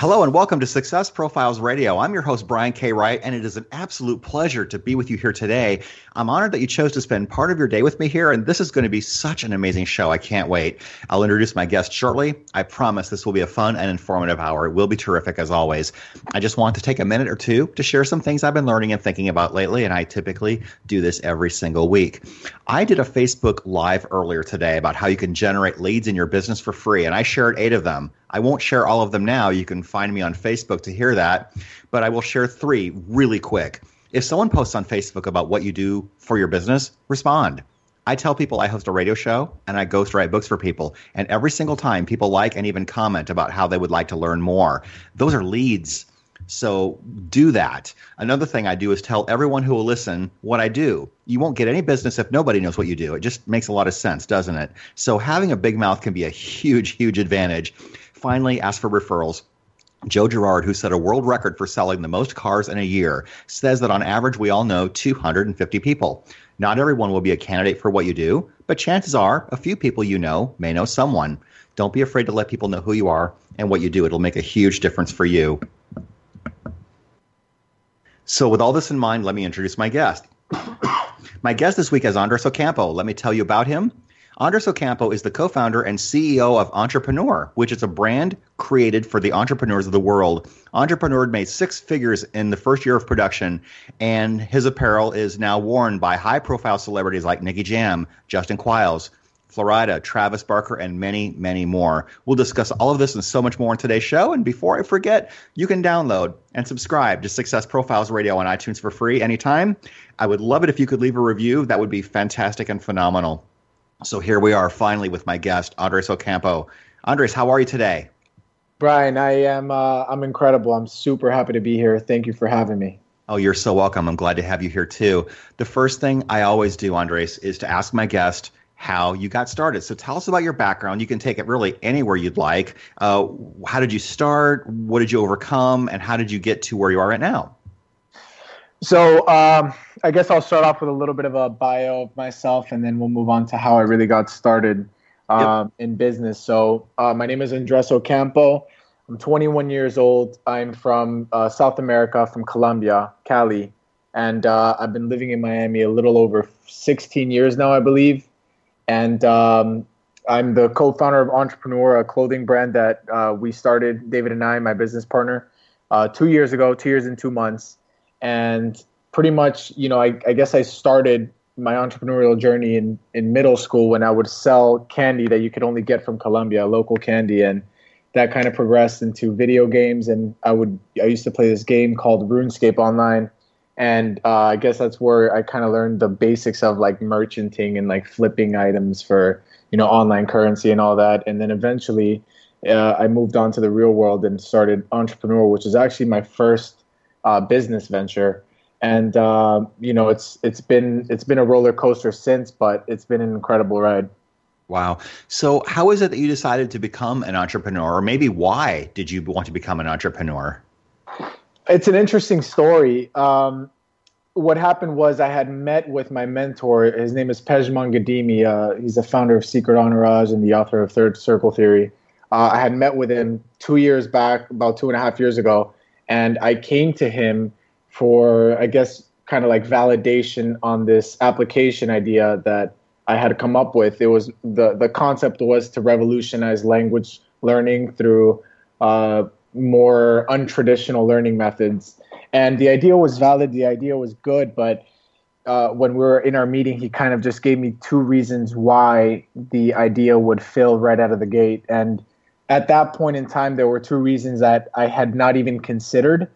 Hello and welcome to Success Profiles Radio. I'm your host, Brian K. Wright, and it is an absolute pleasure to be with you here today. I'm honored that you chose to spend part of your day with me here, and this is going to be such an amazing show. I can't wait. I'll introduce my guest shortly. I promise this will be a fun and informative hour. It will be terrific as always. I just want to take a minute or two to share some things I've been learning and thinking about lately, and I typically do this every single week. I did a Facebook Live earlier today about how you can generate leads in your business for free, and I shared eight of them. I won't share all of them now. You can find me on Facebook to hear that, but I will share three really quick. If someone posts on Facebook about what you do for your business, respond. I tell people I host a radio show and I ghostwrite books for people. And every single time people like and even comment about how they would like to learn more. Those are leads. So do that. Another thing I do is tell everyone who will listen what I do. You won't get any business if nobody knows what you do. It just makes a lot of sense, doesn't it? So having a big mouth can be a huge, huge advantage finally ask for referrals. Joe Girard, who set a world record for selling the most cars in a year, says that on average we all know 250 people. Not everyone will be a candidate for what you do, but chances are a few people you know may know someone. Don't be afraid to let people know who you are and what you do. It'll make a huge difference for you. So, with all this in mind, let me introduce my guest. my guest this week is Andres Ocampo. Let me tell you about him. Andres Ocampo is the co-founder and CEO of Entrepreneur, which is a brand created for the entrepreneurs of the world. Entrepreneur made six figures in the first year of production, and his apparel is now worn by high-profile celebrities like Nicky Jam, Justin Quiles, Flo Rida, Travis Barker, and many, many more. We'll discuss all of this and so much more in today's show. And before I forget, you can download and subscribe to Success Profiles Radio on iTunes for free anytime. I would love it if you could leave a review. That would be fantastic and phenomenal. So here we are finally with my guest, Andres Ocampo. Andres, how are you today? Brian, I am uh, I'm incredible. I'm super happy to be here. Thank you for having me. Oh, you're so welcome. I'm glad to have you here too. The first thing I always do, Andres, is to ask my guest how you got started. So tell us about your background. You can take it really anywhere you'd like. Uh, how did you start? What did you overcome? And how did you get to where you are right now? So um, I guess I'll start off with a little bit of a bio of myself, and then we'll move on to how I really got started um, yep. in business. So uh, my name is Andres Ocampo. I'm 21 years old. I'm from uh, South America, from Colombia, Cali, and uh, I've been living in Miami a little over 16 years now, I believe. And um, I'm the co-founder of Entrepreneur, a clothing brand that uh, we started, David and I, my business partner, uh, two years ago, two years and two months and pretty much, you know, I, I guess I started my entrepreneurial journey in, in middle school when I would sell candy that you could only get from Colombia, local candy, and that kind of progressed into video games. And I would I used to play this game called RuneScape online, and uh, I guess that's where I kind of learned the basics of like merchanting and like flipping items for you know online currency and all that. And then eventually, uh, I moved on to the real world and started entrepreneur, which is actually my first uh, business venture, and uh, you know it's it's been it's been a roller coaster since, but it's been an incredible ride. Wow. So, how is it that you decided to become an entrepreneur, or maybe why did you want to become an entrepreneur? It's an interesting story. Um, what happened was I had met with my mentor. His name is Pejman Ghadimi. Uh, he's the founder of Secret Entourage and the author of Third Circle Theory. Uh, I had met with him two years back, about two and a half years ago, and I came to him for, I guess, kind of like validation on this application idea that I had come up with. It was the the concept was to revolutionize language learning through uh, more untraditional learning methods, and the idea was valid. The idea was good, but uh, when we were in our meeting, he kind of just gave me two reasons why the idea would fail right out of the gate, and at that point in time, there were two reasons that I had not even considered.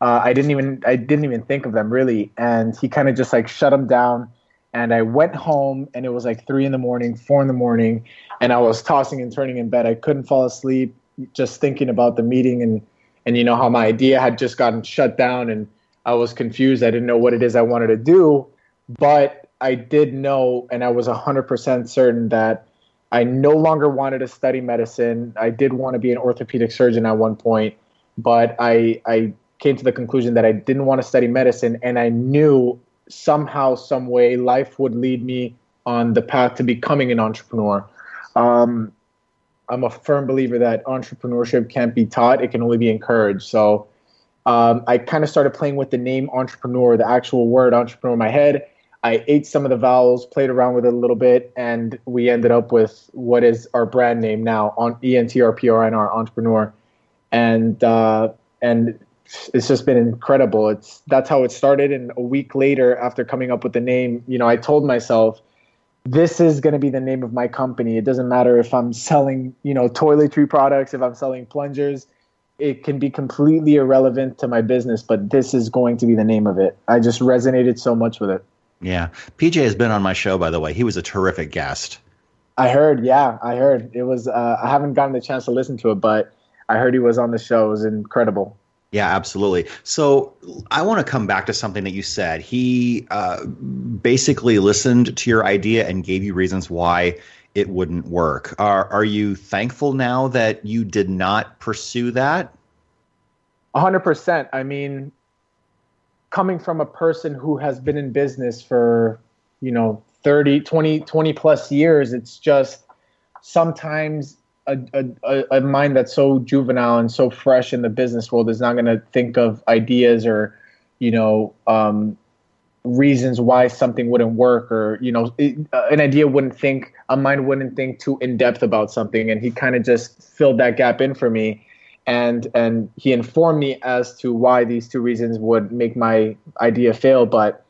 uh, I didn't even I didn't even think of them really, and he kind of just like shut them down. And I went home, and it was like three in the morning, four in the morning, and I was tossing and turning in bed. I couldn't fall asleep, just thinking about the meeting and and you know how my idea had just gotten shut down, and I was confused. I didn't know what it is I wanted to do, but I did know, and I was hundred percent certain that I no longer wanted to study medicine. I did want to be an orthopedic surgeon at one point, but I I came to the conclusion that I didn't want to study medicine, and I knew somehow, some way, life would lead me on the path to becoming an entrepreneur. Um, I'm a firm believer that entrepreneurship can't be taught; it can only be encouraged. So, um, I kind of started playing with the name entrepreneur, the actual word entrepreneur in my head. I ate some of the vowels, played around with it a little bit, and we ended up with what is our brand name now on ENTRPRNR entrepreneur. And uh, and it's just been incredible. It's that's how it started. And a week later, after coming up with the name, you know, I told myself, this is going to be the name of my company. It doesn't matter if I'm selling, you know, toiletry products, if I'm selling plungers. It can be completely irrelevant to my business, but this is going to be the name of it. I just resonated so much with it. Yeah. PJ has been on my show, by the way. He was a terrific guest. I heard, yeah, I heard. It was, uh, I haven't gotten the chance to listen to it, but I heard he was on the show. It was incredible. Yeah, absolutely. So I want to come back to something that you said. He uh, basically listened to your idea and gave you reasons why it wouldn't work. Are are you thankful now that you did not pursue that? A hundred percent. I mean, coming from a person who has been in business for, you know, 30, 20, 20 plus years, it's just sometimes a, a, a mind that's so juvenile and so fresh in the business world is not going to think of ideas or you know um, reasons why something wouldn't work or you know it, uh, an idea wouldn't think a mind wouldn't think too in depth about something. And he kind of just filled that gap in for me and and he informed me as to why these two reasons would make my idea fail but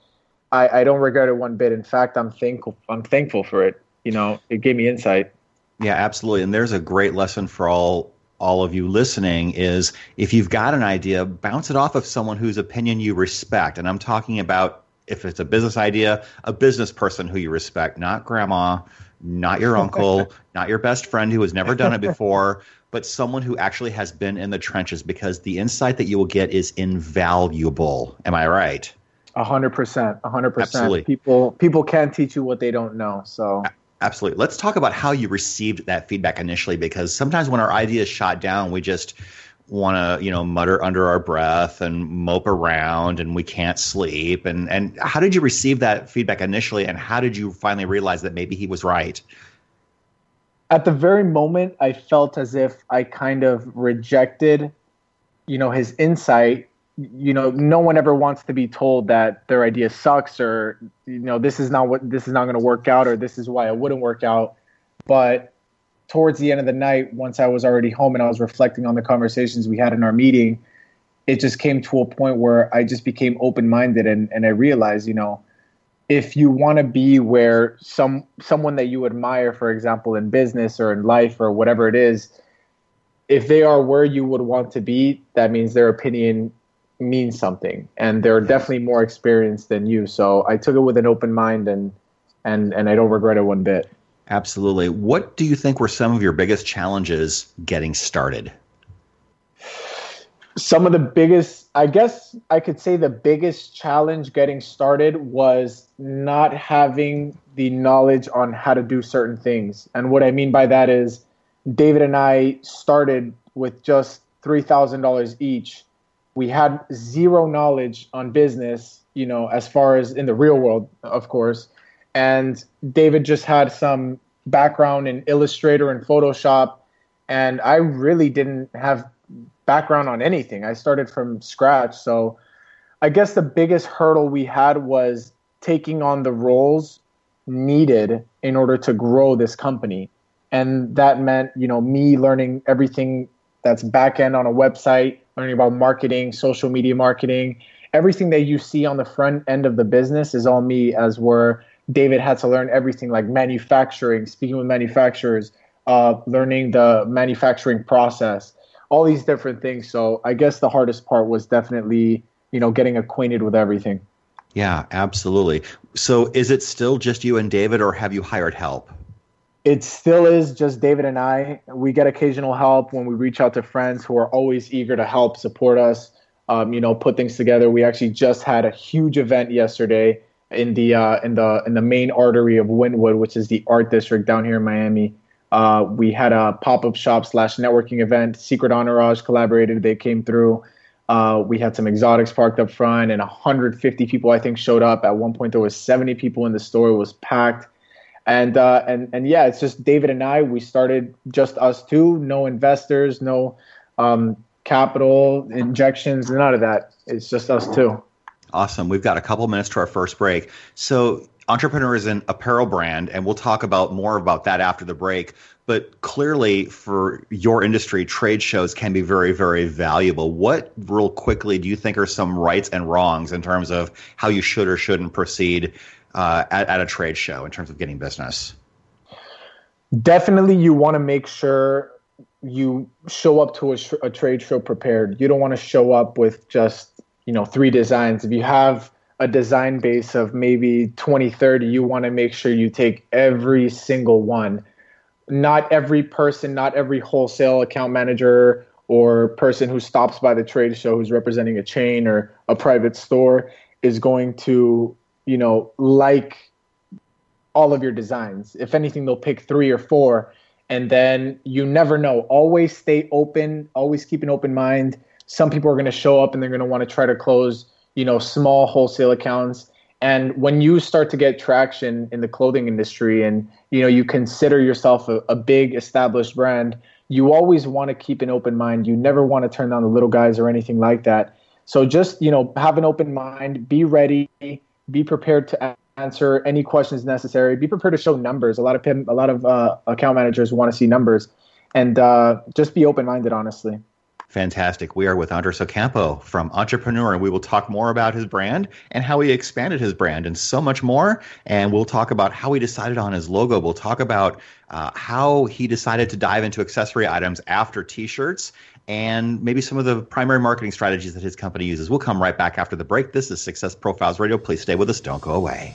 I, I don't regret it one bit in fact i'm thankful i'm thankful for it you know it gave me insight yeah, absolutely. And there's a great lesson for all all of you listening is if you've got an idea, bounce it off of someone whose opinion you respect. And I'm talking about if it's a business idea, a business person who you respect, not grandma, not your uncle, not your best friend who has never done it before, but someone who actually has been in the trenches because the insight that you will get is invaluable. Am I right? A hundred percent, a hundred percent. People people can't teach you what they don't know. So Absolutely. Let's talk about how you received that feedback initially, because sometimes when our idea is shot down, we just want to, you know, mutter under our breath and mope around, and we can't sleep. And and how did you receive that feedback initially, and how did you finally realize that maybe he was right? At the very moment, I felt as if I kind of rejected, you know, his insight you know no one ever wants to be told that their idea sucks or you know this is not what this is not going to work out or this is why it wouldn't work out but towards the end of the night once i was already home and i was reflecting on the conversations we had in our meeting it just came to a point where i just became open-minded and, and i realized you know if you want to be where some someone that you admire for example in business or in life or whatever it is if they are where you would want to be that means their opinion means something and they're definitely more experienced than you. So i took it with an open mind and and and i don't regret it one bit absolutely. What do you think were some of your biggest challenges getting started? Some of the biggest i guess i could say the biggest challenge getting started was not having the knowledge on how to do certain things. And what i mean by that is david and i started with just $3000 each. We had zero knowledge on business, you know, as far as in the real world, of course. And David just had some background in Illustrator and Photoshop, and I really didn't have background on anything. I started from scratch. So I guess the biggest hurdle we had was taking on the roles needed in order to grow this company. And that meant, you know, me learning everything that's back end on a website, learning about marketing, social media marketing. Everything that you see on the front end of the business is all me, as where David had to learn everything like manufacturing, speaking with manufacturers, uh, learning the manufacturing process, all these different things. So I guess the hardest part was definitely, you know, getting acquainted with everything. Yeah, absolutely. So is it still just you and David, or have you hired help? It still is just David and I. We get occasional help when we reach out to friends who are always eager to help support us. Um, you know, put things together. We actually just had a huge event yesterday in the uh, in the in the main artery of Wynwood, which is the art district down here in Miami. Uh, we had a pop up shop slash networking event. Secret Entourage collaborated. They came through. Uh, we had some exotics parked up front, and 150 people I think showed up. At one point, there was 70 people in the store. It was packed, and uh, and and yeah, it's just David and I. We started just us two. No investors, no um, capital injections, none of that. It's just us two. Awesome. We've got a couple minutes to our first break. So, Entrepreneur is an apparel brand, and we'll talk about more about that after the break. But clearly, for your industry, trade shows can be very, very valuable. What, real quickly, do you think are some rights and wrongs in terms of how you should or shouldn't proceed uh, at, at a trade show in terms of getting business? Definitely, you want to make sure you show up to a, a trade show prepared. You don't want to show up with just you know three designs. If you have a design base of maybe 20 30 you want to make sure you take every single one. Not every person not every wholesale account manager or person who stops by the trade show who's representing a chain or a private store is going to you know like all of your designs. If anything they'll pick three or four and then you never know. Always stay open always keep an open mind some people are going to show up and they're going to want to try to close you know small wholesale accounts. And when you start to get traction in the clothing industry and you know you consider yourself a, a big established brand you always want to keep an open mind. You never want to turn down the little guys or anything like that. So just you know have an open mind be ready be prepared to answer any questions necessary be prepared to show numbers. A lot of a lot of uh, account managers want to see numbers. And uh, just be open minded honestly Fantastic. We are with Andres Ocampo from Entrepreneur, and we will talk more about his brand and how he expanded his brand and so much more. And we'll talk about how he decided on his logo. We'll talk about uh, how he decided to dive into accessory items after t shirts and maybe some of the primary marketing strategies that his company uses. We'll come right back after the break. This is Success Profiles Radio. Please stay with us. Don't go away.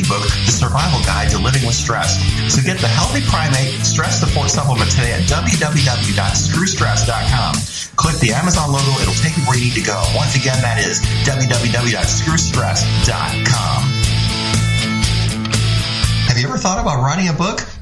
ebook, The Survival Guide to Living with Stress. So get the Healthy Primate Stress Support Supplement today at www.screwstress.com. Click the Amazon logo, it'll take you where you need to go. Once again, that is www.screwstress.com. Have you ever thought about writing a book?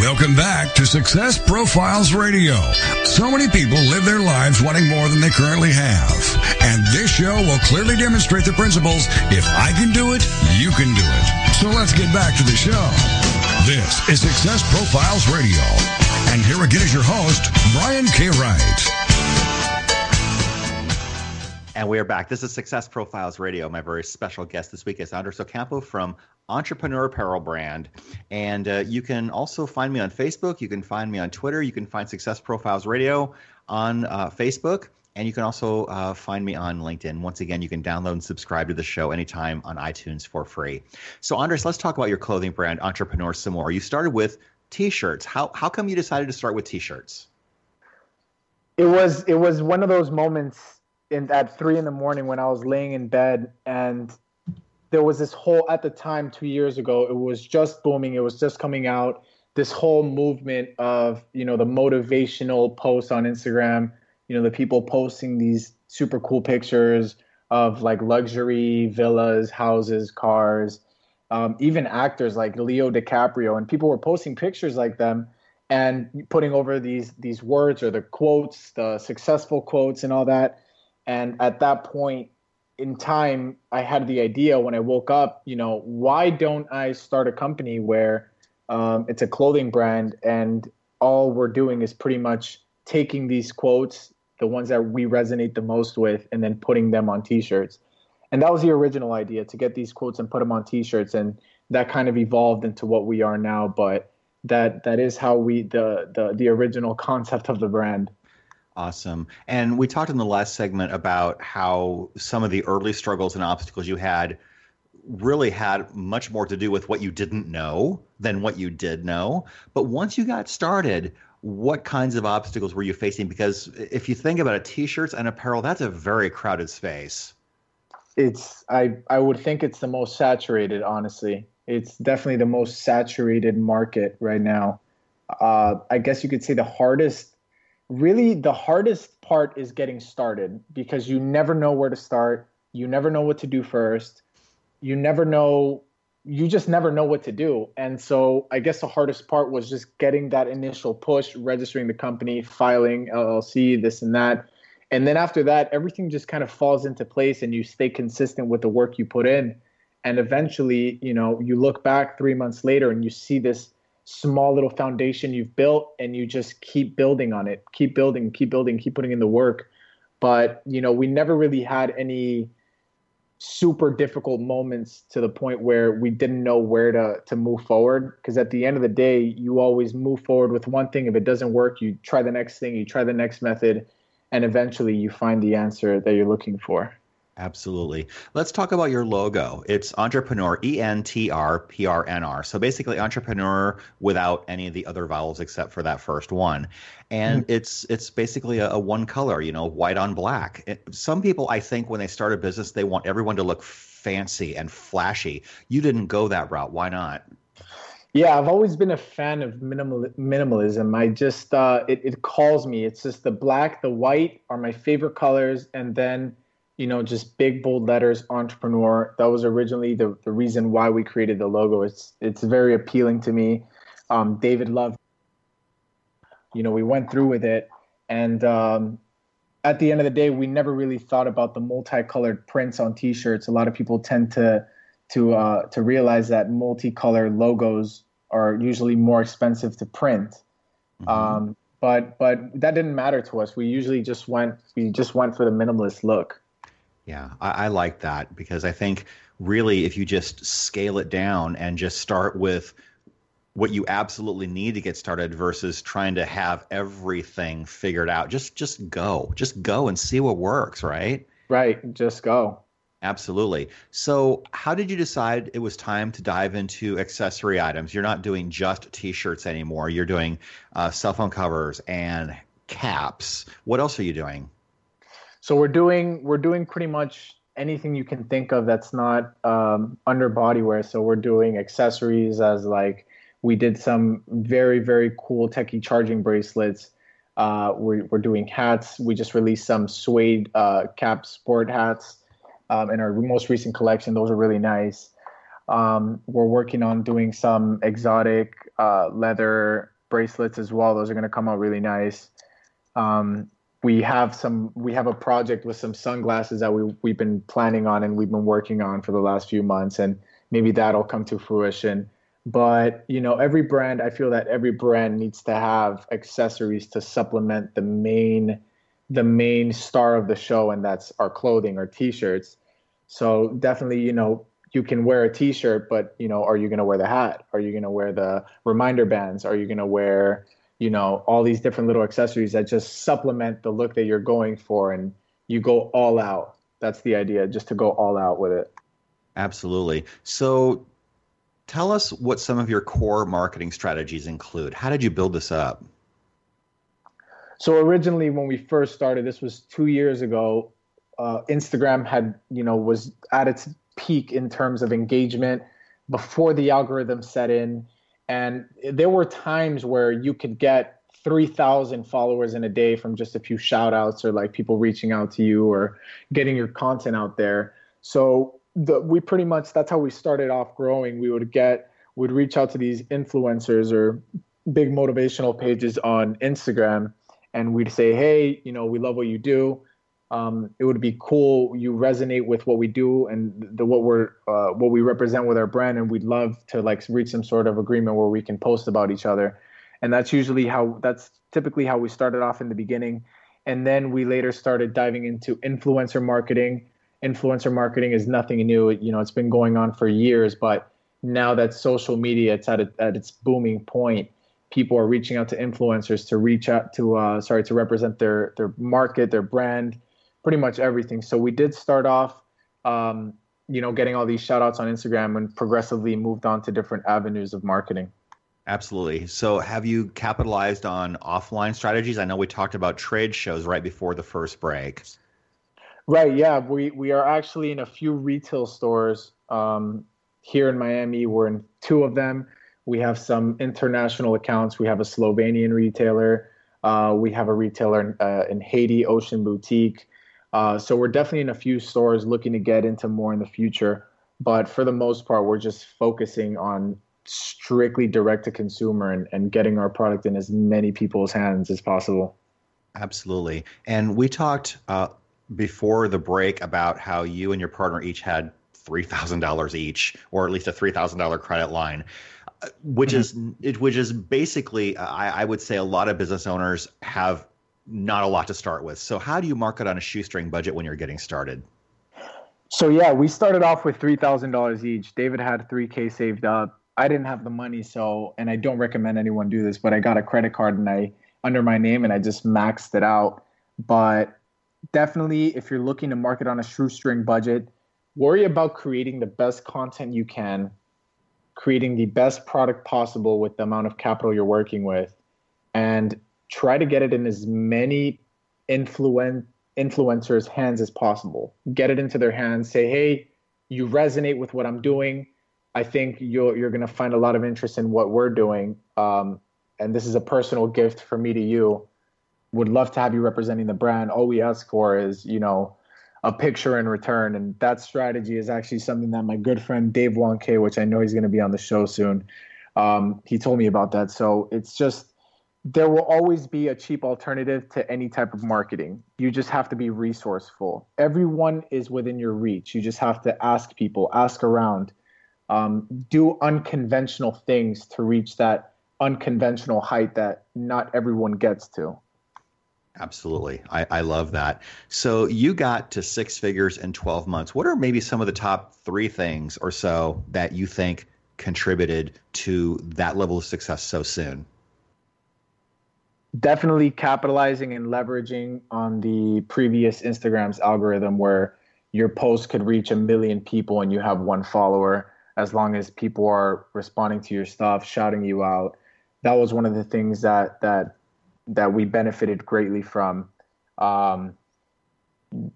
Welcome back to Success Profiles Radio. So many people live their lives wanting more than they currently have. And this show will clearly demonstrate the principles if I can do it, you can do it. So let's get back to the show. This is Success Profiles Radio. And here again is your host, Brian K. Wright. And we are back. This is Success Profiles Radio. My very special guest this week is Andres Ocampo from Entrepreneur Apparel Brand. And uh, you can also find me on Facebook. You can find me on Twitter. You can find Success Profiles Radio on uh, Facebook. And you can also uh, find me on LinkedIn. Once again, you can download and subscribe to the show anytime on iTunes for free. So, Andres, let's talk about your clothing brand, Entrepreneur, some more. You started with t-shirts. How, how come you decided to start with t-shirts? It was it was one of those moments in at three in the morning when I was laying in bed and there was this whole at the time two years ago it was just booming. It was just coming out. This whole movement of you know the motivational posts on instagram you know the people posting these super cool pictures of like luxury villas houses cars um, even actors like leo dicaprio and people were posting pictures like them and putting over these these words or the quotes the successful quotes and all that. And at that point in time, I had the idea when I woke up, you know, why don't I start a company where um, it's a clothing brand and all we're doing is pretty much taking these quotes, the ones that we resonate the most with, and then putting them on t-shirts. And that was the original idea to get these quotes and put them on t-shirts. And that kind of evolved into what we are now. But that that is how we the the, the original concept of the brand. Awesome. And we talked in the last segment about how some of the early struggles and obstacles you had really had much more to do with what you didn't know than what you did know. But once you got started, what kinds of obstacles were you facing? Because if you think about it, t-shirts and apparel, that's a very crowded space. It's I I would think it's the most saturated, honestly. It's definitely the most saturated market right now. Uh, I guess you could say the hardest really the hardest part is getting started because you never know where to start. You never know what to do first. You never know you just never know what to do. And so I guess the hardest part was just getting that initial push, registering the company, filing LLC, this and that. And then after that, everything just kind of falls into place and you stay consistent with the work you put in. And eventually, you know, you look back three months later and you see this small little foundation you've built and you just keep building on it. Keep building keep building keep putting in the work. But you know we never really had any super difficult moments to the point where we didn't know where to to move forward. Because at the end of the day you always move forward with one thing. If it doesn't work you try the next thing you try the next method and eventually you find the answer that you're looking for Absolutely. Let's talk about your logo. It's entrepreneur, E N T R P R N R. So basically, entrepreneur without any of the other vowels except for that first one. And mm-hmm. it's it's basically a, a, one color, you know, white on black. It, some people, I think, when they start a business, they want everyone to look fancy and flashy. You didn't go that route. Why not? Yeah, I've always been a fan of minimal minimalism. I just uh, it it calls me. It's just the black, the white are my favorite colors, and then you know, just big bold letters, entrepreneur. That was originally the, the reason why we created the logo. It's it's very appealing to me. Um, David Love. You know, we went through with it, and um, at the end of the day, we never really thought about the multicolored prints on T-shirts. A lot of people tend to to uh, to realize that multicolored logos are usually more expensive to print. Mm-hmm. Um, but but that didn't matter to us. We usually just went we just went for the minimalist look. Yeah, I, I like that because I think really if you just scale it down and just start with what you absolutely need to get started versus trying to have everything figured out. Just just go. Just go and see what works, right? Right, just go. Absolutely. So, how did you decide it was time to dive into accessory items? You're not doing just t-shirts anymore. You're doing uh, cell phone covers and caps. What else are you doing? So we're doing we're doing pretty much anything you can think of that's not um, under bodywear. So we're doing accessories as like we did some very very cool techie charging bracelets. Uh, we're we're doing hats. We just released some suede uh, cap sport hats um, in our most recent collection. Those are really nice. Um, we're working on doing some exotic uh, leather bracelets as well. Those are going to come out really nice. Um, we have some we have a project with some sunglasses that we we've been planning on and we've been working on for the last few months and maybe that'll come to fruition but you know every brand i feel that every brand needs to have accessories to supplement the main the main star of the show, and that's our clothing, our t-shirts. So definitely, you know, you can wear a t-shirt, but you know, are you going to wear the hat? Are you going to wear the reminder bands? Are you going to wear, you know, all these different little accessories that just supplement the look that you're going for, and you go all out. That's the idea, just to go all out with it. Absolutely. So, tell us what some of your core marketing strategies include. How did you build this up? So originally, when we first started, this was two years ago. Uh, Instagram had, you know, was at its peak in terms of engagement before the algorithm set in, and there were times where you could get 3,000 followers in a day from just a few shout outs or like people reaching out to you or getting your content out there. So the, we pretty much, that's how we started off growing. We would get, would reach out to these influencers or big motivational pages on Instagram and we'd say, hey, you know, we love what you do. Um, it would be cool. You resonate with what we do and the what we're uh, what we represent with our brand, and we'd love to like reach some sort of agreement where we can post about each other. And that's usually how that's typically how we started off in the beginning, and then we later started diving into influencer marketing. Influencer marketing is nothing new. You know, it's been going on for years, but now that social media it's at a, at its booming point people are reaching out to influencers to reach out to uh, sorry to represent their their market their brand pretty much everything. So we did start off um, you know getting all these shout outs on instagram and progressively moved on to different avenues of marketing. Absolutely. So have you capitalized on offline strategies? I know we talked about trade shows right before the first break. Right yeah. We we are actually in a few retail stores um, here in miami. We're in two of them. We have some international accounts. We have a Slovenian retailer. Uh, we have a retailer in, uh, in Haiti, Ocean Boutique. Uh, so we're definitely in a few stores looking to get into more in the future. But for the most part, we're just focusing on strictly direct to consumer and, and getting our product in as many people's hands as possible. Absolutely. And we talked uh, before the break about how you and your partner each had $3,000 each, or at least a $3,000 credit line which mm-hmm. is which is basically I, I, would say a lot of business owners have not a lot to start with. So how do you market on a shoestring budget when you're getting started? So yeah, we started off with three thousand dollars each. David had three k saved up. I didn't have the money, so and I don't recommend anyone do this, but I got a credit card and I under my name and I just maxed it out. But definitely, if you're looking to market on a shoestring budget, worry about creating the best content you can creating the best product possible with the amount of capital you're working with and try to get it in as many influen- influencers hands as possible get it into their hands say hey you resonate with what i'm doing i think you're, you're going to find a lot of interest in what we're doing um, and this is a personal gift for me to you would love to have you representing the brand all we ask for is you know a picture in return. And that strategy is actually something that my good friend Dave Wonke, which I know he's going to be on the show soon, um, he told me about that. So it's just there will always be a cheap alternative to any type of marketing. You just have to be resourceful. Everyone is within your reach. You just have to ask people, ask around, um, do unconventional things to reach that unconventional height that not everyone gets to. Absolutely. I, I love that. So you got to six figures in 12 months. What are maybe some of the top three things or so that you think contributed to that level of success so soon? Definitely capitalizing and leveraging on the previous Instagram's algorithm where your post could reach a million people and you have one follower as long as people are responding to your stuff, shouting you out. That was one of the things that that that we benefited greatly from. Um,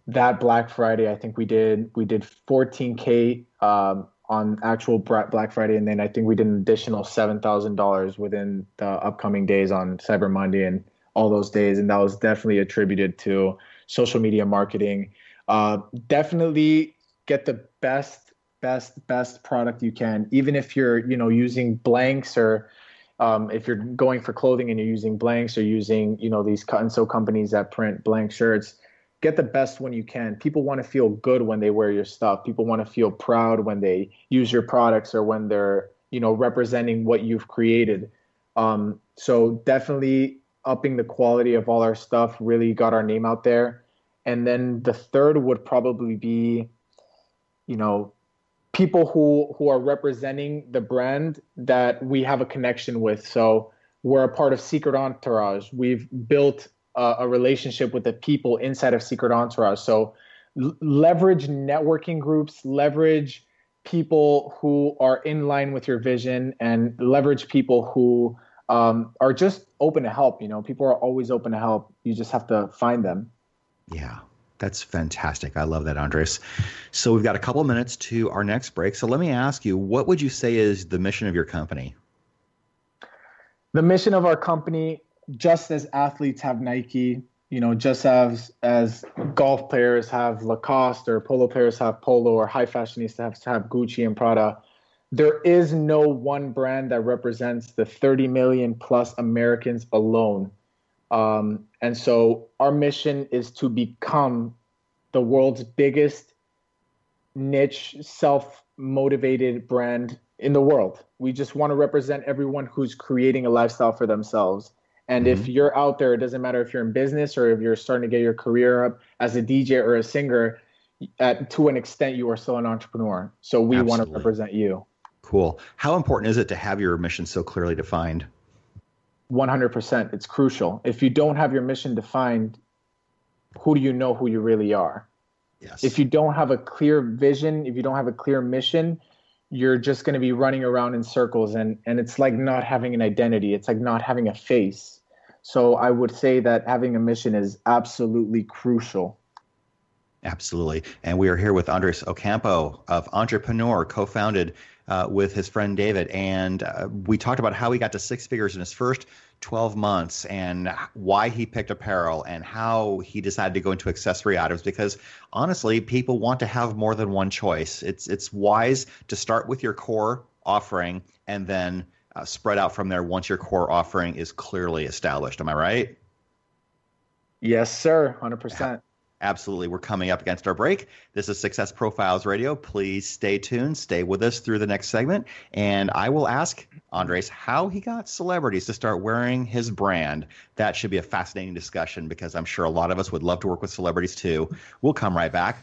that Black Friday, I think we did we did 14k um, on actual Black Friday, and then I think we did an additional seven thousand dollars within the upcoming days on Cyber Monday and all those days, and that was definitely attributed to social media marketing. Uh, definitely get the best, best, best product you can, even if you're you know using blanks or um, if you're going for clothing and you're using blanks or using you know these cut and sew companies that print blank shirts get the best one you can people want to feel good when they wear your stuff people want to feel proud when they use your products or when they're you know representing what you've created um, so definitely upping the quality of all our stuff really got our name out there. And then the third would probably be, you know, people who who are representing the brand that we have a connection with. So we're a part of Secret Entourage. We've built a, a relationship with the people inside of Secret Entourage. So l- leverage networking groups, leverage people who are in line with your vision, and leverage people who um, are just open to help. You know, people are always open to help. You just have to find them. Yeah. That's fantastic. I love that, Andres. So we've got a couple minutes to our next break. So let me ask you, what would you say is the mission of your company? The mission of our company, just as athletes have Nike, you know, just as as golf players have Lacoste or polo players have Polo or high fashionistas have have Gucci and Prada, there is no one brand that represents the 30 million plus Americans alone. Um, and so our mission is to become the world's biggest niche, self motivated brand in the world. We just want to represent everyone who's creating a lifestyle for themselves. And mm-hmm. if you're out there, it doesn't matter if you're in business or if you're starting to get your career up as a DJ or a singer, at, to an extent, you are still an entrepreneur. So we Absolutely. want to represent you. Cool. How important is it to have your mission so clearly defined? 100%. It's crucial. If you don't have your mission defined, who do you know who you really are? Yes. If you don't have a clear vision, if you don't have a clear mission, you're just going to be running around in circles and and it's like not having an identity. It's like not having a face. So I would say that having a mission is absolutely crucial. Absolutely. And we are here with Andres Ocampo of Entrepreneur, co founded uh, with his friend David. And uh, we talked about how he got to six figures in his first 12 months and why he picked apparel and how he decided to go into accessory items because honestly people want to have more than one choice. It's it's wise to start with your core offering and then uh, spread out from there once your core offering is clearly established. Am i right? Yes sir. 100% Absolutely. We're coming up against our break. This is Success Profiles Radio. Please stay tuned. Stay with us through the next segment. And I will ask Andres how he got celebrities to start wearing his brand. That should be a fascinating discussion because I'm sure a lot of us would love to work with celebrities too. We'll come right back.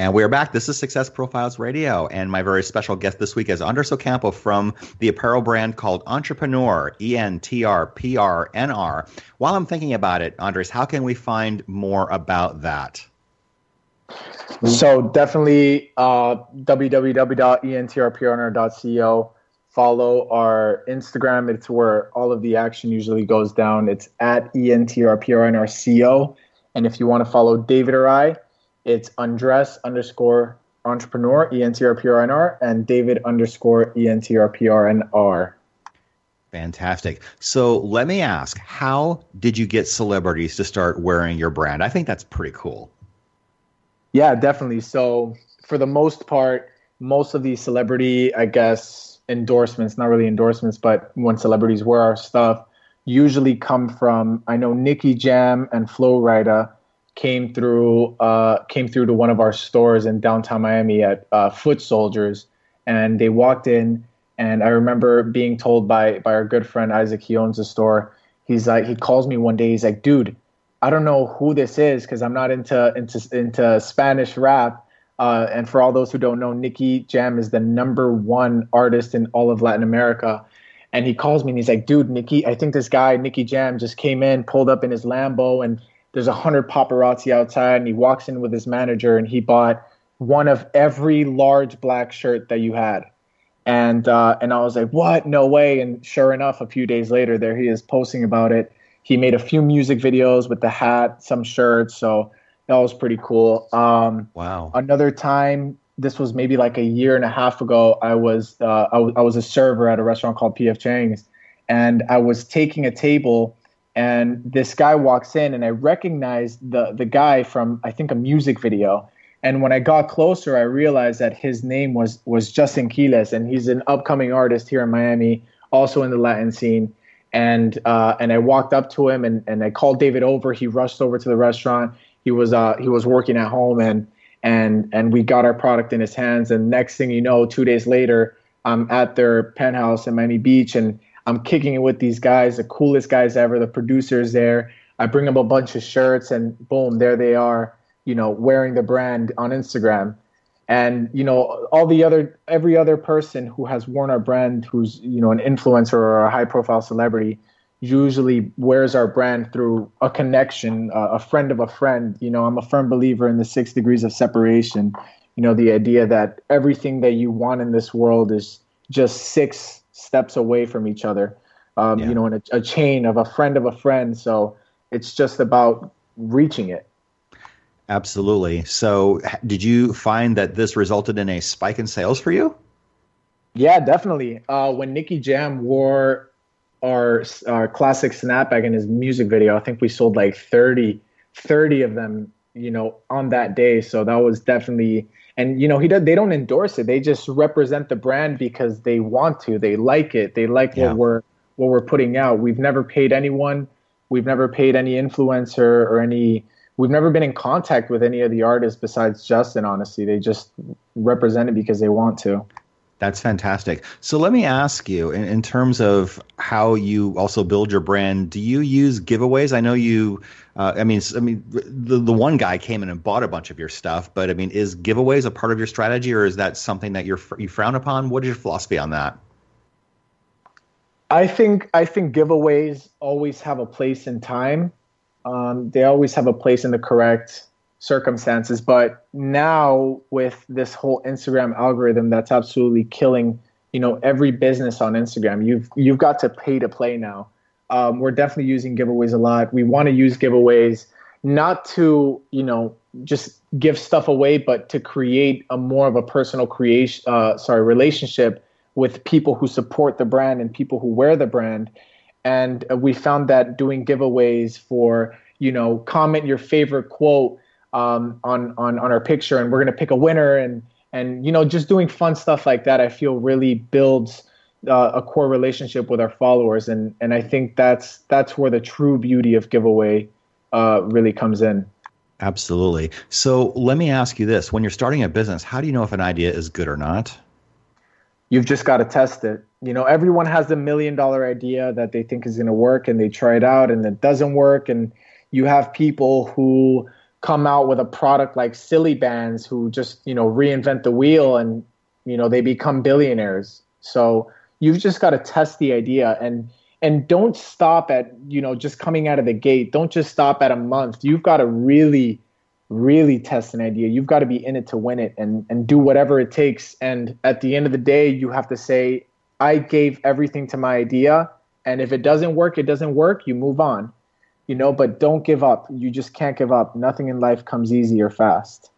And we are back. This is Success Profiles Radio. And my very special guest this week is Andres Ocampo from the apparel brand called Entrepreneur, E N T R P R N R. While I'm thinking about it, Andres, how can we find more about that? So definitely uh, follow our Instagram. It's where all of the action usually goes down. It's at ENTRPRNRCO. And if you want to follow David or I, it's andres underscore entrepreneur, ENTRPRNR, and David underscore ENTRPRNR. Fantastic. So let me ask, how did you get celebrities to start wearing your brand? I think that's pretty cool. Yeah, definitely. So for the most part, most of these celebrity, I guess, endorsements, not really endorsements, but when celebrities wear our stuff, usually come from I know Nicky Jam and Flo Rida came through uh, came through to one of our stores in downtown Miami at uh, Foot Soldiers, and they walked in, and I remember being told by by our good friend Isaac, he owns the store. He's like, he calls me one day. He's like, dude, I don't know who this is because I'm not into into into Spanish rap. Uh, and for all those who don't know, Nicky Jam is the number one artist in all of Latin America. And he calls me and he's like, dude, Nicky, I think this guy, Nicky Jam, just came in, pulled up in his Lambo, and there's a hundred paparazzi outside. And he walks in with his manager and he bought one of every large black shirt that you had. And uh, and I was like, what? No way. And sure enough, a few days later, there he is posting about it. He made a few music videos with the hat, some shirts. So that was pretty cool. Um, wow. Another time, this was maybe like a year and a half ago. I was uh, I, w- I was a server at a restaurant called PF Chang's, and I was taking a table, and this guy walks in, and I recognized the the guy from I think a music video. And when I got closer, I realized that his name was was Justin Quiles, and he's an upcoming artist here in Miami, also in the Latin scene. And uh, and I walked up to him, and, and I called David over. He rushed over to the restaurant he was uh, he was working at home and and and we got our product in his hands and next thing you know two days later i'm at their penthouse in miami beach and i'm kicking it with these guys the coolest guys ever the producers there i bring them a bunch of shirts and boom there they are you know wearing the brand on instagram and you know all the other every other person who has worn our brand who's you know an influencer or a high profile celebrity usually wears our brand through a connection, uh, a friend of a friend. You know, I'm a firm believer in the six degrees of separation. You know, the idea that everything that you want in this world is just six steps away from each other. Um, yeah. You know, in a, a chain of a friend of a friend. So it's just about reaching it. Absolutely. So, did you find that this resulted in a spike in sales for you? Yeah, definitely. Uh, when Nicky Jam wore our our classic snapback in his music video. I think we sold like 30, 30 of them, you know, on that day. So that was definitely and you know he does they don't endorse it. They just represent the brand because they want to. They like it. They like yeah. what we're what we're putting out. We've never paid anyone. We've never paid any influencer or any we've never been in contact with any of the artists besides Justin, honestly. They just represent it because they want to. That's fantastic. So let me ask you, in, in, terms of how you also build your brand, do you use giveaways? I know you. Uh, I mean, I mean, the the one guy came in and bought a bunch of your stuff, but I mean, is giveaways a part of your strategy, or is that something that you're you frown upon? What is your philosophy on that? I think I think giveaways always have a place in time. Um, they always have a place in the correct circumstances. But now with this whole Instagram algorithm that's absolutely killing, you know, every business on Instagram, you've you've got to pay to play now. Um, we're definitely using giveaways a lot. We want to use giveaways not to, you know, just give stuff away, but to create a more of a personal creation, uh, sorry, relationship with people who support the brand and people who wear the brand. And we found that doing giveaways for, you know, comment your favorite quote um, on on on our picture, and we're gonna pick a winner, and and you know just doing fun stuff like that. I feel really builds uh, a core relationship with our followers, and and I think that's that's where the true beauty of giveaway uh, really comes in. Absolutely. So let me ask you this: When you're starting a business, how do you know if an idea is good or not? You've just got to test it. You know, everyone has a million dollar idea that they think is going to work, and they try it out, and it doesn't work, and you have people who come out with a product like Silly Bandz who just, you know, reinvent the wheel and, you know, they become billionaires. So you've just got to test the idea and and don't stop at, you know, just coming out of the gate. Don't just stop at a month. You've got to really really test an idea. You've got to be in it to win it and and do whatever it takes and at the end of the day you have to say I gave everything to my idea, and if it doesn't work, it doesn't work. You move on, you know. But don't give up. You just can't give up. Nothing in life comes easy or fast.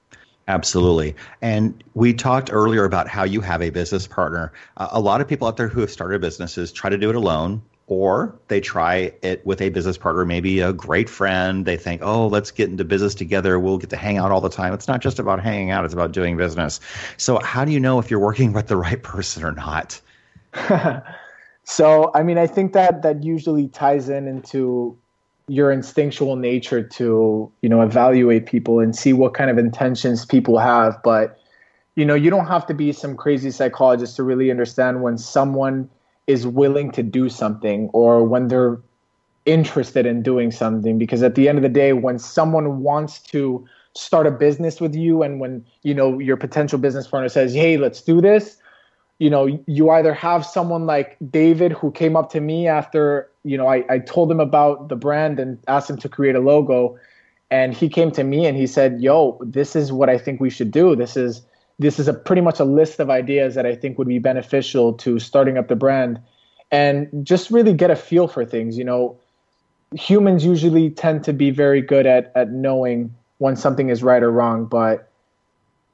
Absolutely. And we talked earlier about how you have a business partner. Uh, a lot of people out there who have started businesses try to do it alone or they try it with a business partner, maybe a great friend. They think, oh, let's get into business together. We'll get to hang out all the time. It's not just about hanging out, it's about doing business. So, how do you know if you're working with the right person or not? so, I mean, I think that that usually ties in into your instinctual nature to, you know, evaluate people and see what kind of intentions people have. But, you know, you don't have to be some crazy psychologist to really understand when someone is willing to do something or when they're interested in doing something because at the end of the day when someone wants to start a business with you and when you know your potential business partner says hey let's do this you know you either have someone like david who came up to me after you know I, I told him about the brand and asked him to create a logo. And he came to me and he said yo this is what i think we should do. This is this is a pretty much a list of ideas that I think would be beneficial to starting up the brand and just really get a feel for things. You know, humans usually tend to be very good at at knowing when something is right or wrong, but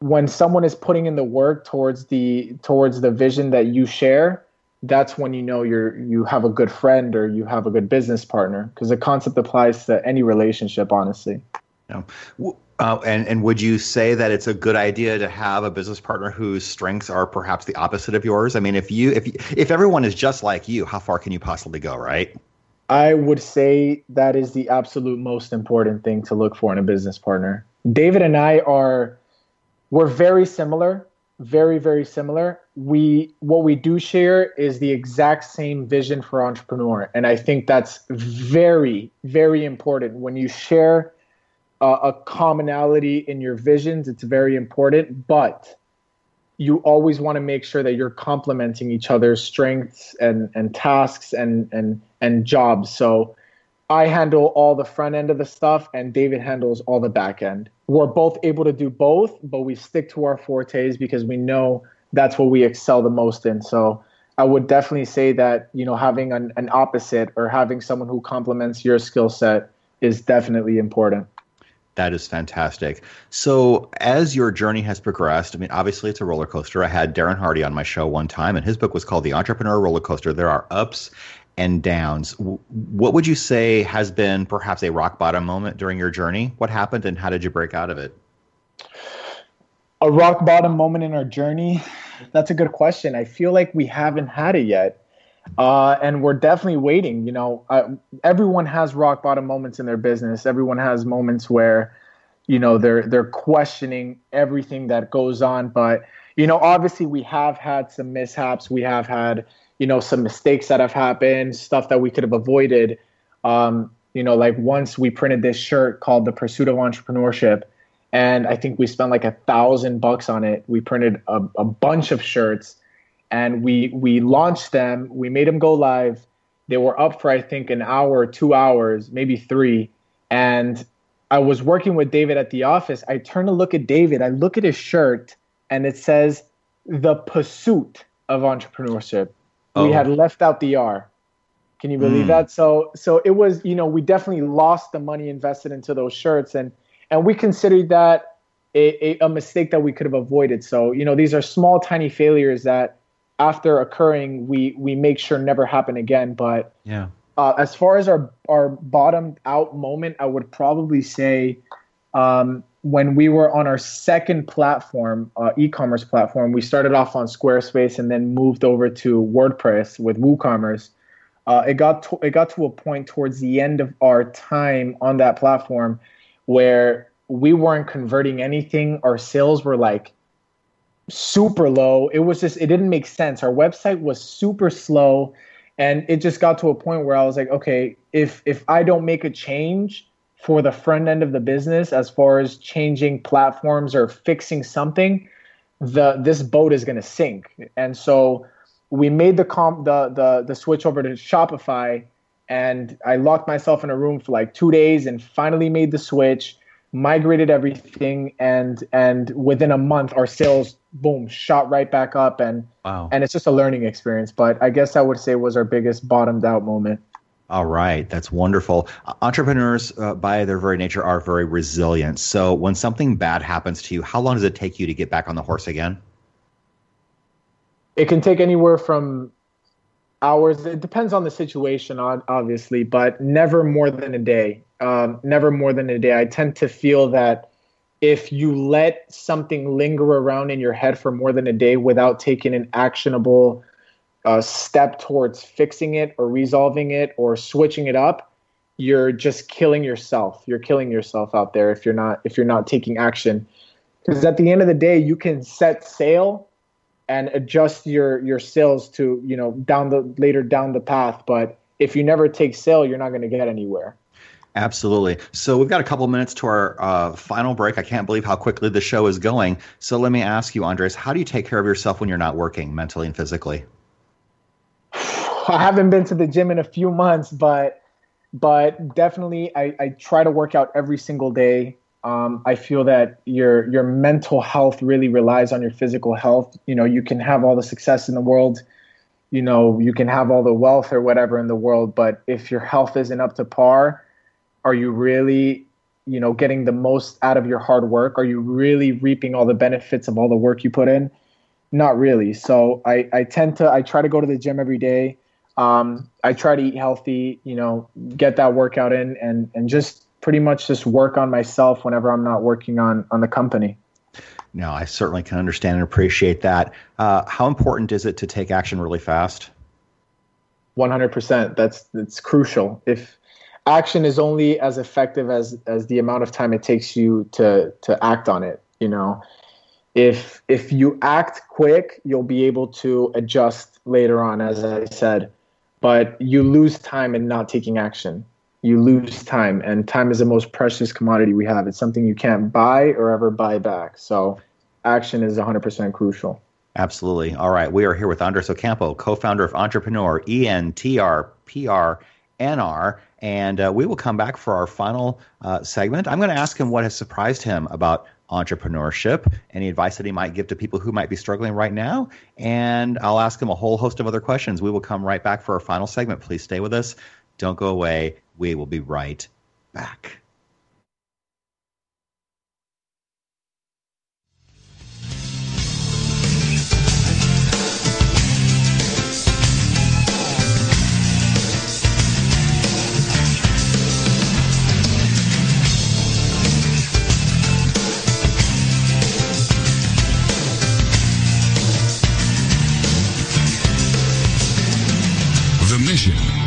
when someone is putting in the work towards the towards the vision that you share, that's when you know you're you have a good friend or you have a good business partner because the concept applies to any relationship honestly. Yeah. Uh, and and would you say that it's a good idea to have a business partner whose strengths are perhaps the opposite of yours? I mean, if you if if everyone is just like you, how far can you possibly go, right? I would say that is the absolute most important thing to look for in a business partner. David and I are we're very similar, very very similar. We what we do share is the exact same vision for entrepreneur, and I think that's very very important when you share uh, a commonality in your visions. It's very important, but you always want to make sure that you're complementing each other's strengths and, and tasks and, and, and jobs. So I handle all the front end of the stuff and David handles all the back end. We're both able to do both, but we stick to our fortes because we know that's what we excel the most in. So I would definitely say that, you know, having an, an opposite or having someone who complements your skill set is definitely important. That is fantastic. So, as your journey has progressed, I mean, obviously it's a roller coaster. I had Darren Hardy on my show one time, and his book was called The Entrepreneur Roller Coaster. There are ups and downs. What would you say has been perhaps a rock bottom moment during your journey? What happened, and how did you break out of it? A rock bottom moment in our journey? That's a good question. I feel like we haven't had it yet. Uh, and we're definitely waiting. You know, uh, everyone has rock bottom moments in their business. Everyone has moments where, you know, they're they're questioning everything that goes on. But you know, obviously, we have had some mishaps. We have had, you know, some mistakes that have happened, stuff that we could have avoided. Um, you know, like once we printed this shirt called "The Pursuit of Entrepreneurship." And I think we spent like a thousand bucks on it. We printed a, a bunch of shirts and we we launched them. We made them go live. They were up for I think an hour, two hours, maybe three. And I was working with David at the office. I turn to look at David. I look at his shirt, and it says "The Pursuit of Entrepreneurship." Oh. We had left out the R. Can you believe mm. that? So so it was. You know, we definitely lost the money invested into those shirts, and and we considered that a, a, a mistake that we could have avoided. So you know, these are small, tiny failures that after occurring, we we make sure never happen again. But yeah, uh, as far as our our bottom out moment, I would probably say um, when we were on our second platform, uh, e-commerce platform, we started off on Squarespace and then moved over to WordPress with WooCommerce. Uh, it got to, it got to a point towards the end of our time on that platform where we weren't converting anything. Our sales were like super low. It was just it didn't make sense. Our website was super slow and it just got to a point where I was like, okay, if if I don't make a change for the front end of the business as far as changing platforms or fixing something, the this boat is going to sink. And so we made the comp the the the switch over to Shopify and I locked myself in a room for like 2 days and finally made the switch migrated everything and and within a month our sales boom, shot right back up, and wow. and it's just a learning experience. But I guess I would say was our biggest bottomed out moment. All right, that's wonderful. Entrepreneurs, uh, by their very nature, are very resilient. So, when something bad happens to you, how long does it take you to get back on the horse again? It can take anywhere from hours. It depends on the situation, obviously, but never more than a day. Um, never more than a day. I tend to feel that if you let something linger around in your head for more than a day without taking an actionable uh, step towards fixing it or resolving it or switching it up, you're just killing yourself. You're killing yourself out there if you're not if you're not taking action. Because at the end of the day, you can set sail and adjust your your sails to you know down the later down the path. But if you never take sale you're not going to get anywhere. Absolutely. So we've got a couple minutes to our uh, final break. I can't believe how quickly the show is going. So let me ask you, Andres, how do you take care of yourself when you're not working mentally and physically? I haven't been to the gym in a few months, but but definitely I, I try to work out every single day. Um, I feel that your your mental health really relies on your physical health. You know, you can have all the success in the world, you know, you can have all the wealth or whatever in the world, but if your health isn't up to par, are you really, you know, getting the most out of your hard work? Are you really reaping all the benefits of all the work you put in? Not really. So I, I tend to I try to go to the gym every day. Um, I try to eat healthy, you know, get that workout in and and just pretty much just work on myself whenever I'm not working on on the company. No, I certainly can understand and appreciate that. Uh, how important is it to take action really fast? One hundred percent. That's that's crucial. If action is only as effective as as the amount of time it takes you to to act on it, you know, if if you act quick, you'll be able to adjust later on, as I said. But you lose time in not taking action you lose time and time is the most precious commodity we have it's something you can't buy or ever buy back so action is 100% crucial absolutely all right we are here with andres ocampo co-founder of entrepreneur entrprnr and uh, we will come back for our final uh, segment i'm going to ask him what has surprised him about entrepreneurship, any advice that he might give to people who might be struggling right now. And I'll ask him a whole host of other questions. We will come right back for our final segment. Please stay with us. Don't go away. We will be right back.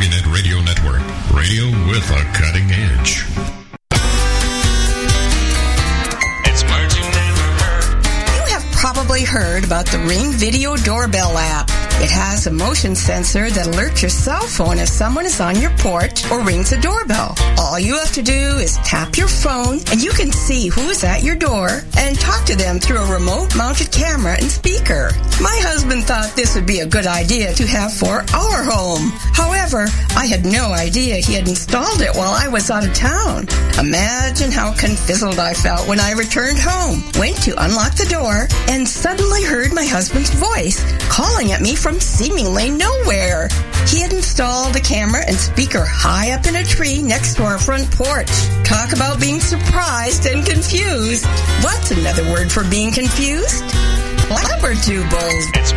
TogiNet Radio Network, radio with a cutting edge. You have probably heard about the Ring Video Doorbell app. It has a motion sensor that alerts your cell phone if someone is on your porch or rings a doorbell. All you have to do is tap your phone and you can see who is at your door and talk to them through a remote mounted camera and speaker. My husband thought this would be a good idea to have for our home. However, I had no idea he had installed it while I was out of town. Imagine how confizzled I felt when I returned home, went to unlock the door, and suddenly heard my husband's voice calling at me from from seemingly nowhere. He had installed a camera and speaker high up in a tree next to our front porch. Talk about being surprised and confused. What's another word for being confused? Flabbertubles. It's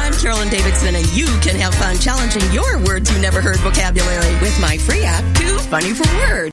I'm Carolyn Davidson, and you can have fun challenging your words you never heard vocabulary with my free app, Too Funny for Words.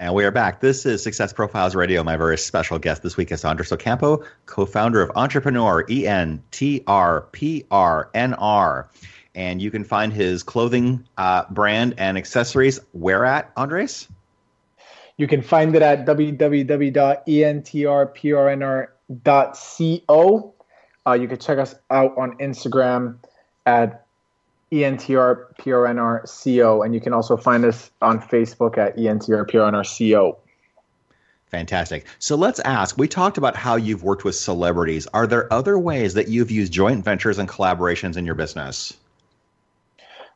And we are back. This is Success Profiles Radio. My very special guest this week is Andres Ocampo, co-founder of Entrepreneur, E-N-T-R-P-R-N-R. And you can find his clothing uh, brand and accessories where at, Andres? You can find it at www.entrprnr.co. Uh, you can check us out on Instagram at ENTRPRNRCO, and you can also find us on Facebook at ENTRPRNRCO. Fantastic. So let's ask. We talked about how you've worked with celebrities. Are there other ways that you've used joint ventures and collaborations in your business?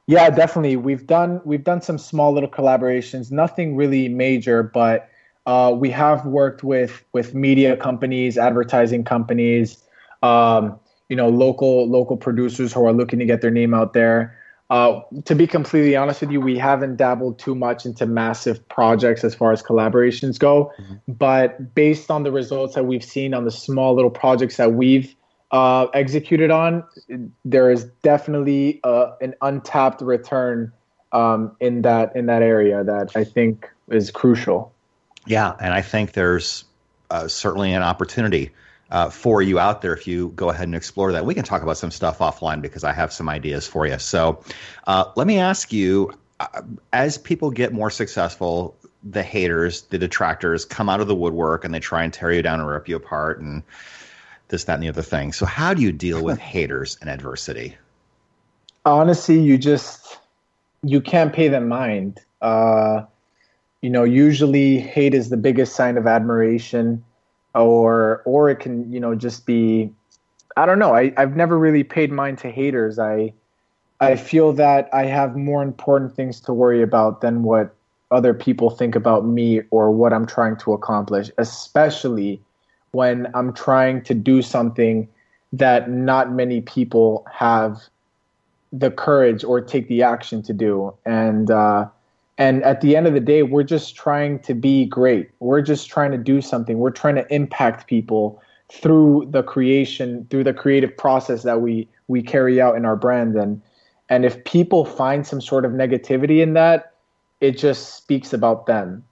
Yeah, definitely. We've done we've done some small little collaborations. Nothing really major, but uh, we have worked with with media companies, advertising companies. Um, you know local local producers who are looking to get their name out there. Uh, to be completely honest with you, we haven't dabbled too much into massive projects as far as collaborations go. Mm-hmm. But based on the results that we've seen on the small little projects that we've uh, executed on, there is definitely uh, an untapped return um, in that in that area that I think is crucial. Yeah, and I think there's uh, certainly an opportunity uh, for you out there if you go ahead and explore that. We can talk about some stuff offline because I have some ideas for you. So uh, let me ask you uh, as people get more successful, the haters, the detractors come out of the woodwork and they try and tear you down and rip you apart and this, that, and the other thing. So, how do you deal with haters and adversity? Honestly, you just you can't pay them mind. Uh, you know, usually hate is the biggest sign of admiration or or it can you know just be I don't know. I, I've never really paid mind to haters. I I feel that I have more important things to worry about than what other people think about me or what I'm trying to accomplish, especially when I'm trying to do something that not many people have the courage or take the action to do. And uh, and at the end of the day, we're just trying to be great. We're just trying to do something. We're trying to impact people through the creation, through the creative process that we we carry out in our brand. And and if people find some sort of negativity in that, it just speaks about them.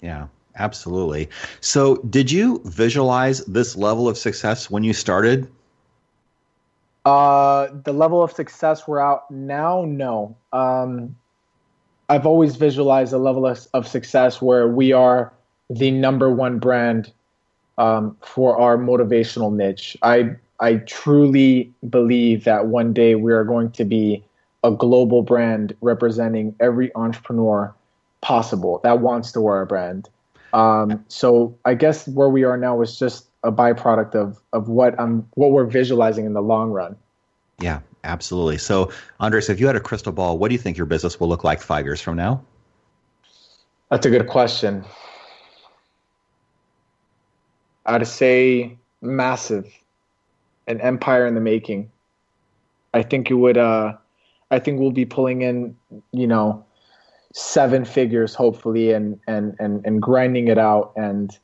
Yeah, absolutely. So, did you visualize this level of success when you started? Uh, the level of success we're out now, no. Um, I've always visualized a level of, of success where we are the number one brand um, for our motivational niche. I I truly believe that one day we are going to be a global brand representing every entrepreneur possible that wants to wear a brand. Um, so I guess where we are now is just a byproduct of of what I'm what we're visualizing in the long run. Yeah, absolutely. So, Andres, if you had a crystal ball, what do you think your business will look like five years from now? That's a good question. I'd say massive, an empire in the making. I think it would. Uh, I think we'll be pulling in, you know, seven figures hopefully, and and and and grinding it out, and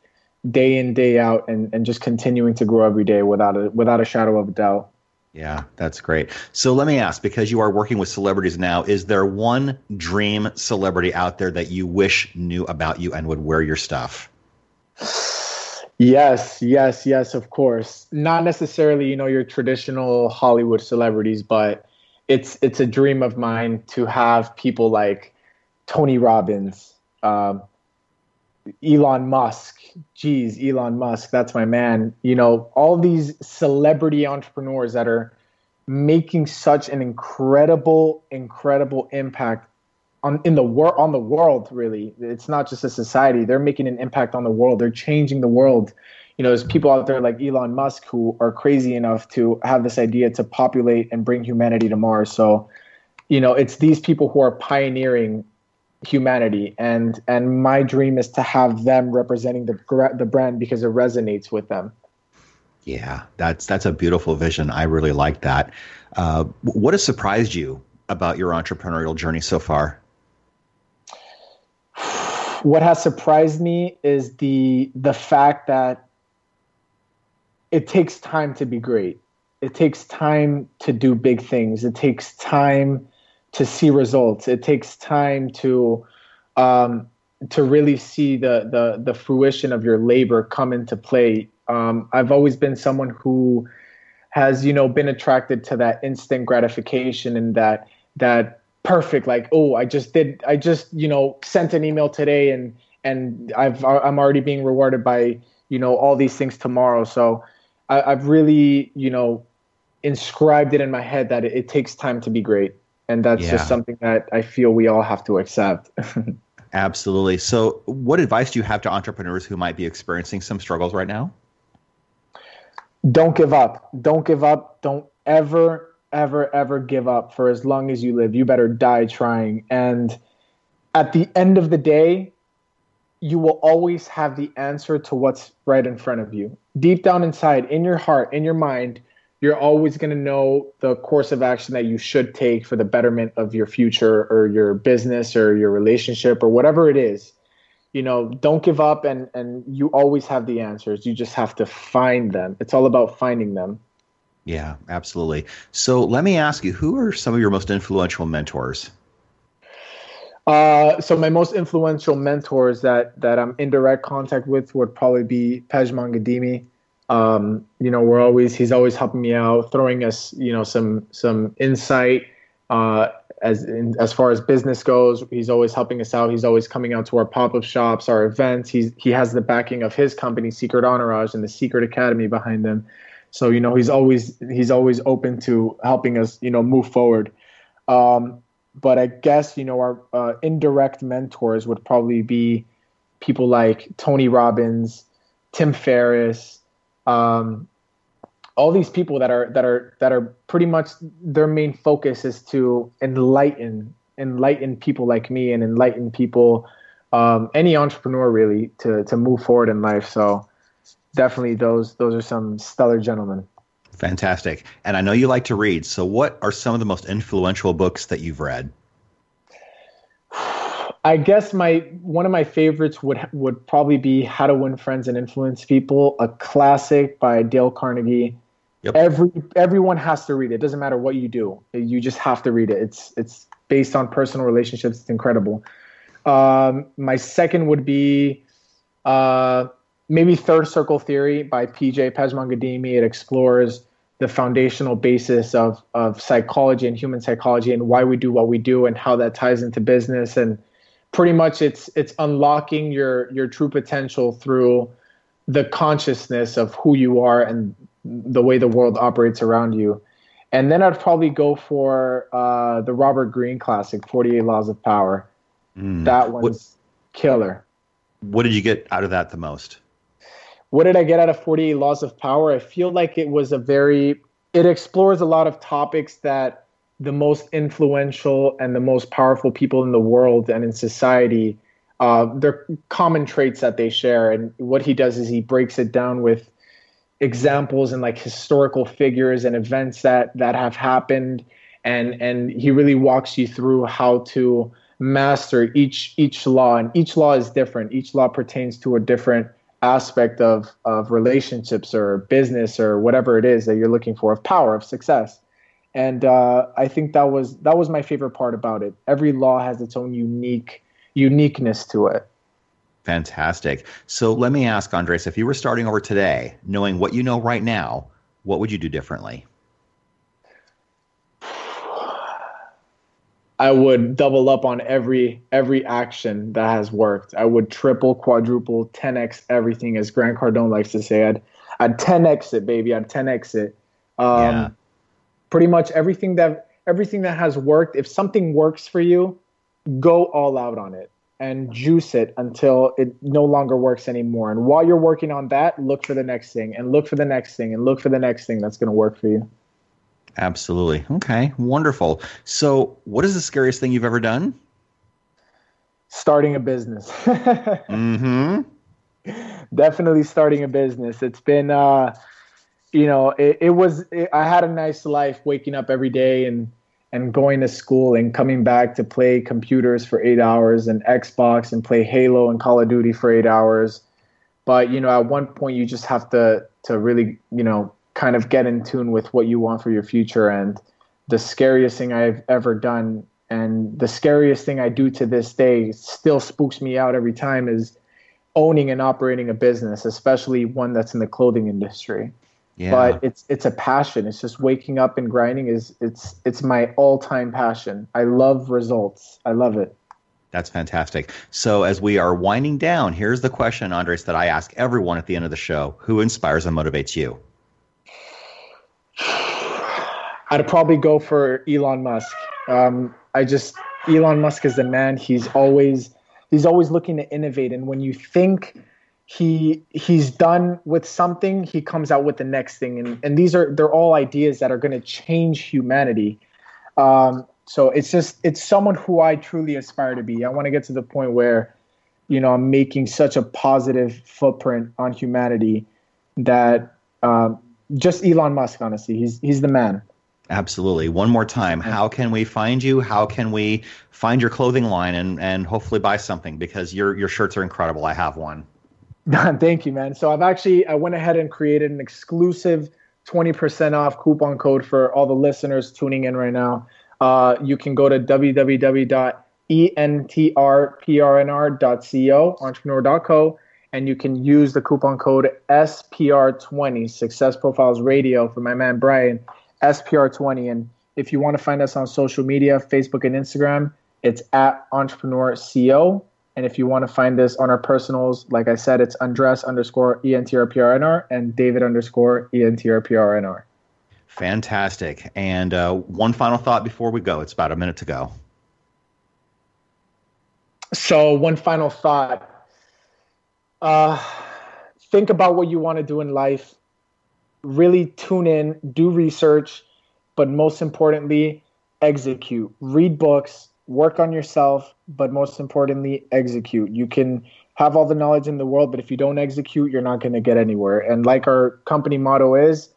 day in day out, and and just continuing to grow every day without a without a shadow of a doubt. Yeah, that's great. So let me ask because you are working with celebrities now, is there one dream celebrity out there that you wish knew about you and would wear your stuff? Yes, yes, yes, of course. Not necessarily, you know, your traditional Hollywood celebrities, but it's it's a dream of mine to have people like Tony Robbins, um, Elon Musk. Geez, Elon Musk, that's my man. You know, all these celebrity entrepreneurs that are making such an incredible, incredible impact on in the world on the world. Really, it's not just a society. They're making an impact on the world. They're changing the world. You know, there's people out there like Elon Musk who are crazy enough to have this idea to populate and bring humanity to Mars. So, you know, it's these people who are pioneering humanity and and my dream is to have them representing the the brand because it resonates with them yeah that's that's a beautiful vision i really like that Uh, what has surprised you about your entrepreneurial journey so far? What has surprised me is the the fact that it takes time to be great. It takes time to do big things. It takes time to see results. It takes time to um, to really see the, the the fruition of your labor come into play. Um, I've always been someone who has you know been attracted to that instant gratification and that that perfect like oh I just did I just you know sent an email today and and I've I'm already being rewarded by you know all these things tomorrow. So I, have really you know inscribed it in my head that it, it takes time to be great, and that's yeah. just something that I feel we all have to accept. Absolutely. So, what advice do you have to entrepreneurs who might be experiencing some struggles right now? Don't give up. Don't give up. Don't ever, ever, ever give up for as long as you live. You better die trying. And at the end of the day, you will always have the answer to what's right in front of you. Deep down inside, in your heart, in your mind, you're always going to know the course of action that you should take for the betterment of your future or your business or your relationship or whatever it is. You know don't give up and and you always have the answers. You just have to find them. It's all about finding them. Yeah absolutely. So let me ask you who are some of your most influential mentors? Uh, so my most influential mentors that that I'm in direct contact with would probably be Pejman Ghadimi. Um, you know, we're always he's always helping me out, throwing us you know some some insight uh, as in, as far as business goes. He's always helping us out. He's always coming out to our pop up shops, our events. He's he has the backing of his company, Secret Entourage, and the Secret Academy behind them. So you know, he's always he's always open to helping us you know move forward. Um, but I guess you know our uh, indirect mentors would probably be people like Tony Robbins, Tim Ferriss, um, all these people that are that are that are pretty much their main focus is to enlighten enlighten people like me and enlighten people um, any entrepreneur really to to move forward in life. So definitely those those are some stellar gentlemen. Fantastic. And i know you like to read. So what are some of the most influential books that you've read I guess my one of my favorites would would probably be How to Win Friends and Influence People, a classic by Dale Carnegie. Yep. Every everyone has to read it. It doesn't matter what you do. You just have to read it. It's it's based on personal relationships. It's incredible. Um, my second would be uh, maybe Third Circle Theory by PJ Pejman It explores the foundational basis of of psychology and human psychology and why we do what we do and how that ties into business and pretty much it's it's unlocking your your true potential through the consciousness of who you are and the way the world operates around you. And then I'd probably go for uh, the Robert Greene classic, 48 Laws of Power. Mm. That one's what, killer. What did you get out of that the most? What did I get out of 48 Laws of Power? I feel like it was a very, it explores a lot of topics that the most influential and the most powerful people in the world and in society uh, their common traits that they share. And what he does is he breaks it down with examples and like historical figures and events that that have happened. And and he really walks you through how to master each each law. And each law is different. Each law pertains to a different aspect of of relationships or business or whatever it is that you're looking for of power of success and uh, I think that was that was my favorite part about it. Every law has its own unique uniqueness to it. Fantastic. So let me ask Andres, if you were starting over today, knowing what you know right now, what would you do differently? I would double up on every every action that has worked. I would triple, quadruple, 10x everything, as Grant Cardone likes to say. I'd I'd 10x it, baby. I'd 10x it. Um, yeah pretty much everything that everything that has worked if something works for you go all out on it and juice it until it no longer works anymore. And while you're working on that look for the next thing and look for the next thing and look for the next thing that's going to work for you. Absolutely. Okay wonderful. So what is the scariest thing you've ever done? Starting a business. Mm-hmm. Definitely starting a business. It's been uh you know, it, it was. It, I had a nice life, waking up every day and and going to school and coming back to play computers for eight hours and Xbox and play Halo and Call of Duty for eight hours. But you know, at one point, you just have to to really, you know, kind of get in tune with what you want for your future. And the scariest thing I've ever done, and the scariest thing I do to this day, still spooks me out every time, is owning and operating a business, especially one that's in the clothing industry. Yeah. But it's it's a passion. It's just waking up and grinding is it's it's my all-time passion. I love results. I love it. That's fantastic. So as we are winding down, here's the question, Andres, that I ask everyone at the end of the show. Who inspires and motivates you? I'd probably go for Elon Musk. Um, I just Elon Musk is the man. He's always he's always looking to innovate, and when you think he he's done with something, he comes out with the next thing, and and these are they're all ideas that are going to change humanity. Um, so it's just it's someone who I truly aspire to be. I want to get to the point where, you know, I'm making such a positive footprint on humanity that um, just Elon Musk, honestly, he's he's the man. Absolutely. One more time, how can we find you? How can we find your clothing line and, and hopefully buy something? Because your your shirts are incredible. I have one. Thank you, man. So I've actually I went ahead and created an exclusive 20% off coupon code for all the listeners tuning in right now. Uh, you can go to www.entrprnr.co, entrepreneur.co, and you can use the coupon code SPR20, Success Profiles Radio, for my man Brian SPR20. And if you want to find us on social media, Facebook and Instagram, it's at Entrepreneur CO. And if you want to find us on our personals, like I said, it's Andres underscore ENTRPRNR and David underscore ENTRPRNR. Fantastic. And uh, one final thought before we go. It's about a minute to go. So, one final thought. Uh, think about what you want to do in life really tune in, do research, but most importantly, execute. Read books, work on yourself, but most importantly, execute. You can have all the knowledge in the world, but if you don't execute, you're not going to get anywhere. And like our company motto is,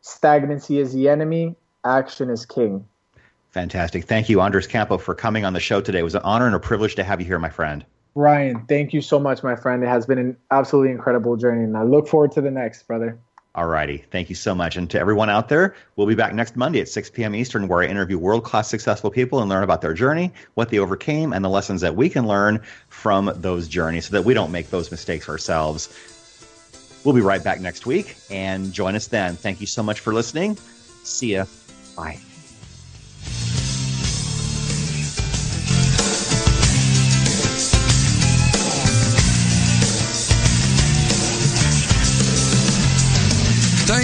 stagnancy is the enemy, action is king. Fantastic. Thank you, Andres Campo, for coming on the show today. It was an honor and a privilege to have you here, my friend. Ryan, thank you so much, my friend. It has been an absolutely incredible journey, and I look forward to the next, brother. All righty. Thank you so much. And to everyone out there, we'll be back next Monday at 6 p.m. Eastern, where I interview world class successful people and learn about their journey, what they overcame, and the lessons that we can learn from those journeys so that we don't make those mistakes ourselves. We'll be right back next week and join us then. Thank you so much for listening. See ya. Bye.